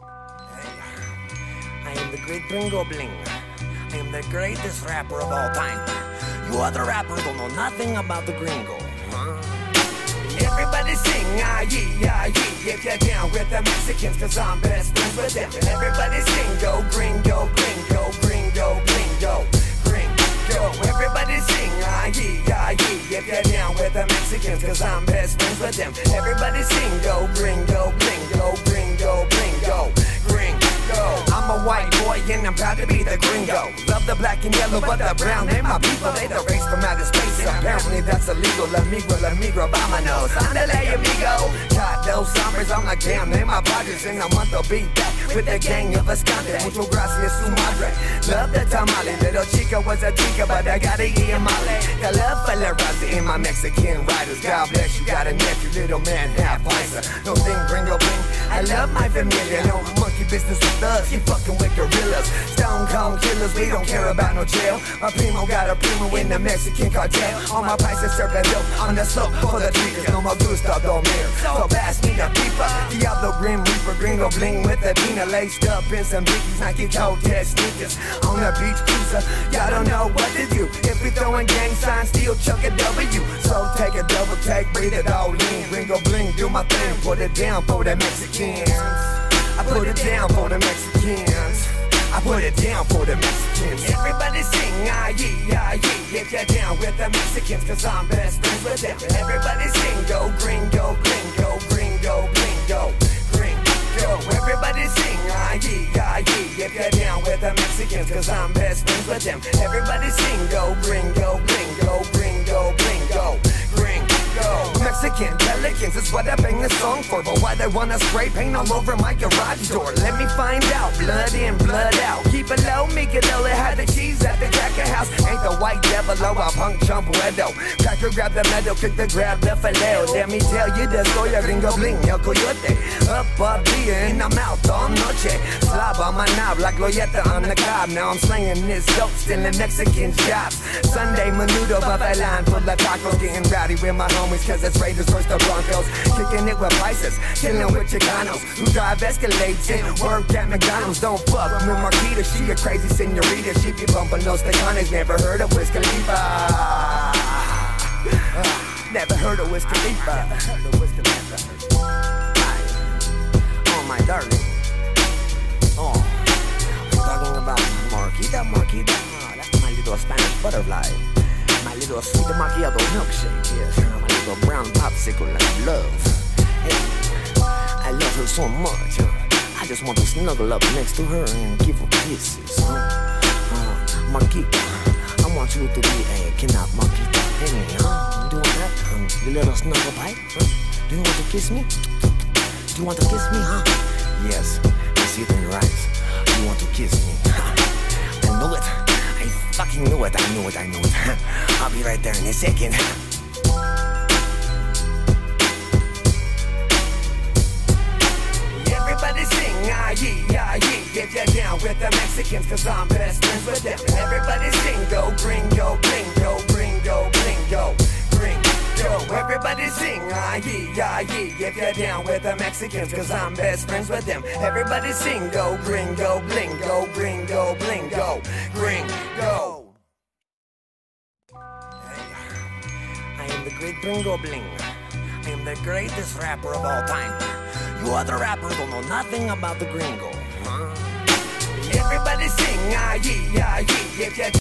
I am the great Gringo Bling. I am the greatest rapper of all time. You other rappers don't know nothing about the gringo. Everybody sing, ah, yee, ah, if you're down with the Mexicans, cause I'm best friends with them. Everybody sing, go, gringo, gringo, gringo, gringo, gringo. Everybody sing, ah, yee, ah, if you're down with the Mexicans, cause I'm best friends with them. Everybody sing, go, gringo, gringo, gringo, gringo, and I'm proud to be the gringo. Love the black and yellow, but the brown ain't my people. They the race from outer space. Apparently that's illegal. Amigo, amigo, vámonos. Andale, amigo. Got those summers, I'm like, damn, they my projects. In a month I'll be back with the gang of Escante. Mucho gracias, su madre. Love the tamale. Little chica was a chica, but I gotta eat a male. I love for La Raza and my Mexican riders. God bless you, got a nephew, little man, half paisa. No thing, gringo bling. I love my familia. No business with us. You fucking with gorillas. Stone cold killers, we don't care about no jail. My primo got a primo in the Mexican cartel. All my prices serving dope on the slope for the tweakers. No more gusta dormir. So pass me the peeper. Diablo Grim Reaper, gringo bling with a Dina laced up in some Dickies. Nike Cortez sneakers on the beach cruiser. Y'all don't know what to do. If we throwing gang signs, still chuck a W. So take a double take, breathe it all in. Gringo bling, do my thing, put it down for the Mexicans. I put it down for the Mexicans. I put it down for the Mexicans. Everybody sing, ah, yee, ah. If you're down with the Mexicans, cause I'm best friends with them. Everybody sing, go, gringo, gringo, gringo, gringo, gringo. Everybody sing, ah, yee, ah. If you're down with the Mexicans, cause I'm best friends with them. Everybody sing, go, gringo, gringo, gringo, gringo, gringo. Mexican pelicans is what I bang this song for. But why they wanna spray paint all over my garage door? Let me find out. Blood in, blood out. Keep it low, I punk jump wedo. Cracker grab the metal, kick the grab the filet. Let me tell you the story Gringo Bling, el coyote. Up, up, beer in the mouth all noche. Slob on my knob like Loyetta on the cob. Now I'm slinging this dope, stealing Mexican shops. Sunday menudo, buffet line full of tacos. Getting rowdy with my homies, cause it's Raiders versus the Broncos. Kicking it with prices, chilling with Chicanos who drive Escalades and work at McDonald's. Don't fuck with Marquita, she a crazy senorita. She be bumping those Tejanes, never heard of Wiz Khalifa. Never heard of Wiz Khalifa. Oh my darling. Oh, I'm talking about Marquita, Marquita. Oh, that's my little Spanish butterfly. My little sweet macchiato milkshake, yes. My little brown popsicle that I love. Hey, I love her so much. I just want to snuggle up next to her and give her kisses. Huh? Uh, Marquita, I want you to be a kidnap Marquita. Hey, huh? You doing that? Um, you little snuggle bite? Huh? Do you want to kiss me? Do you want to kiss me, huh? Yes, I see it in your eyes. You want to kiss me. I knew it. I fucking knew it. I knew it. I knew it. I'll be right there in a second. Everybody sing, ah, yee, ah, yee. If you're down with the Mexicans, cause I'm best friends with them. Everybody sing, Everybody sing, ah yeah, ah yeah, if you're down with the Mexicans, cause I'm best friends with them. Everybody sing, go, gringo, blingo, gringo, blingo, gringo. I am the great gringo bling. I am the greatest rapper of all time. You other rappers don't know nothing about the gringo. Huh? Everybody sing, ah yeah, ah yeah, if you're